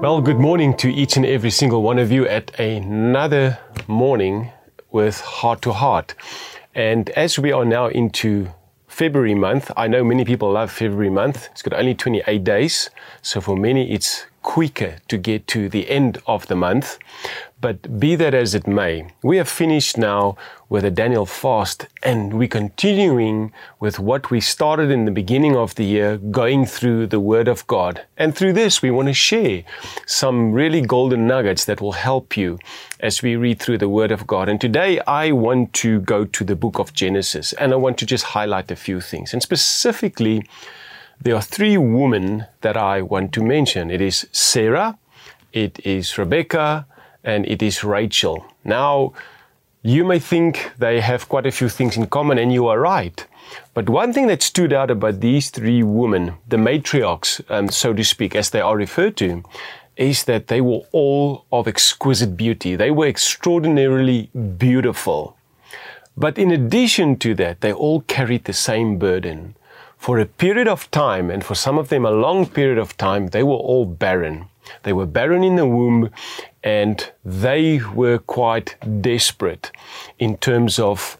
Well, good morning to each and every single one of you at another morning with Heart to Heart. And as we are now into February month, I know many people love February month. It's got only 28 days. So for many, it's quicker to get to the end of the month. But be that as it may, we have finished now with a Daniel fast and we're continuing with what we started in the beginning of the year, going through the Word of God. And through this, we want to share some really golden nuggets that will help you as we read through the Word of God. And today I want to go to the book of Genesis and I want to just highlight a few things. And specifically, there are three women that I want to mention. It is Sarah, it is Rebecca, and it is Rachel. Now, you may think they have quite a few things in common, and you are right. But one thing that stood out about these three women, the matriarchs, um, so to speak, as they are referred to, is that they were all of exquisite beauty. They were extraordinarily beautiful. But in addition to that, they all carried the same burden. For a period of time, and for some of them a long period of time, they were all barren. They were barren in the womb and they were quite desperate in terms of,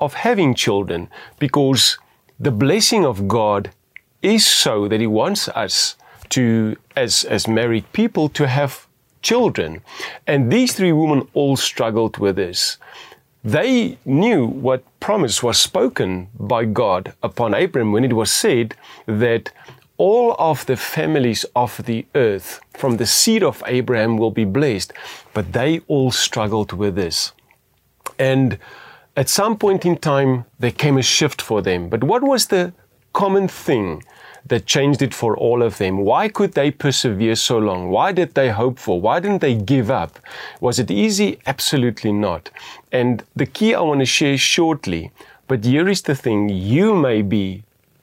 of having children because the blessing of God is so that He wants us to, as, as married people, to have children. And these three women all struggled with this. They knew what promise was spoken by God upon Abraham when it was said that all of the families of the earth from the seed of Abraham will be blessed. But they all struggled with this. And at some point in time, there came a shift for them. But what was the common thing that changed it for all of them? Why could they persevere so long? Why did they hope for? Why didn't they give up? Was it easy? Absolutely not. And the key I want to share shortly. But here is the thing you may be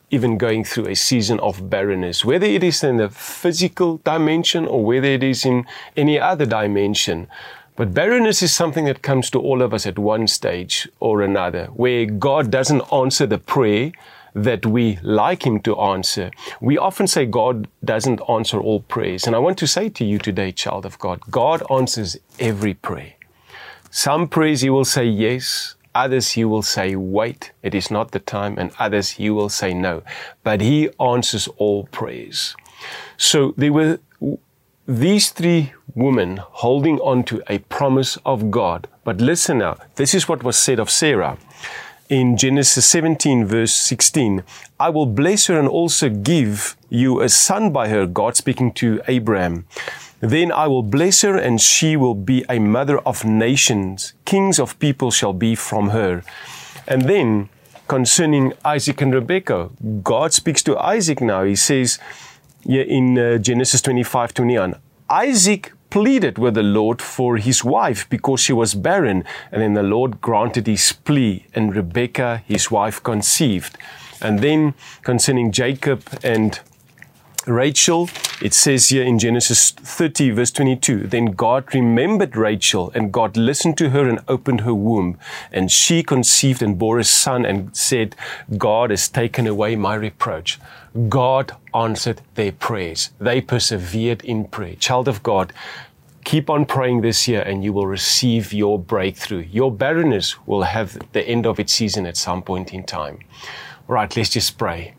even going through a season of barrenness, whether it is in the physical dimension or whether it is in any other dimension. But barrenness is something that comes to all of us at one stage or another, where God doesn't answer the prayer that we like Him to answer. We often say God doesn't answer all prayers. And I want to say to you today, child of God, God answers every prayer. Some prayers He will say yes, Others he will say, wait, it is not the time. And others he will say, no. But he answers all prayers. So there were these three women holding on to a promise of God. But listen now, this is what was said of Sarah. In Genesis 17, verse 16, I will bless her and also give you a son by her, God speaking to Abraham. Then I will bless her, and she will be a mother of nations. Kings of people shall be from her. And then, concerning Isaac and Rebekah, God speaks to Isaac now. He says, yeah, in uh, Genesis 25 21, Isaac pleaded with the Lord for his wife because she was barren, and then the Lord granted his plea, and Rebekah, his wife, conceived. And then concerning Jacob and Rachel, it says here in Genesis 30, verse 22, then God remembered Rachel, and God listened to her and opened her womb. And she conceived and bore a son and said, God has taken away my reproach. God answered their prayers. They persevered in prayer. Child of God, keep on praying this year and you will receive your breakthrough. Your barrenness will have the end of its season at some point in time. Right, let's just pray.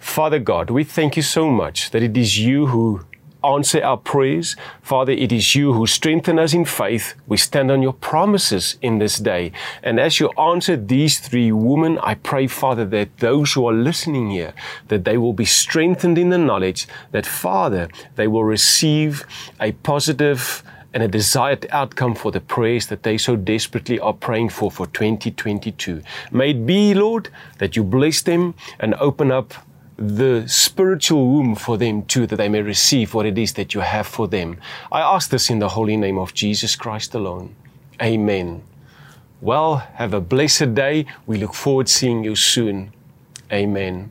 Father God, we thank you so much that it is you who answer our prayers. Father, it is you who strengthen us in faith. We stand on your promises in this day. And as you answer these three women, I pray, Father, that those who are listening here, that they will be strengthened in the knowledge that, Father, they will receive a positive and a desired outcome for the prayers that they so desperately are praying for for 2022. May it be, Lord, that you bless them and open up the spiritual womb for them too, that they may receive what it is that you have for them. I ask this in the holy name of Jesus Christ alone. Amen. Well, have a blessed day. We look forward to seeing you soon. Amen.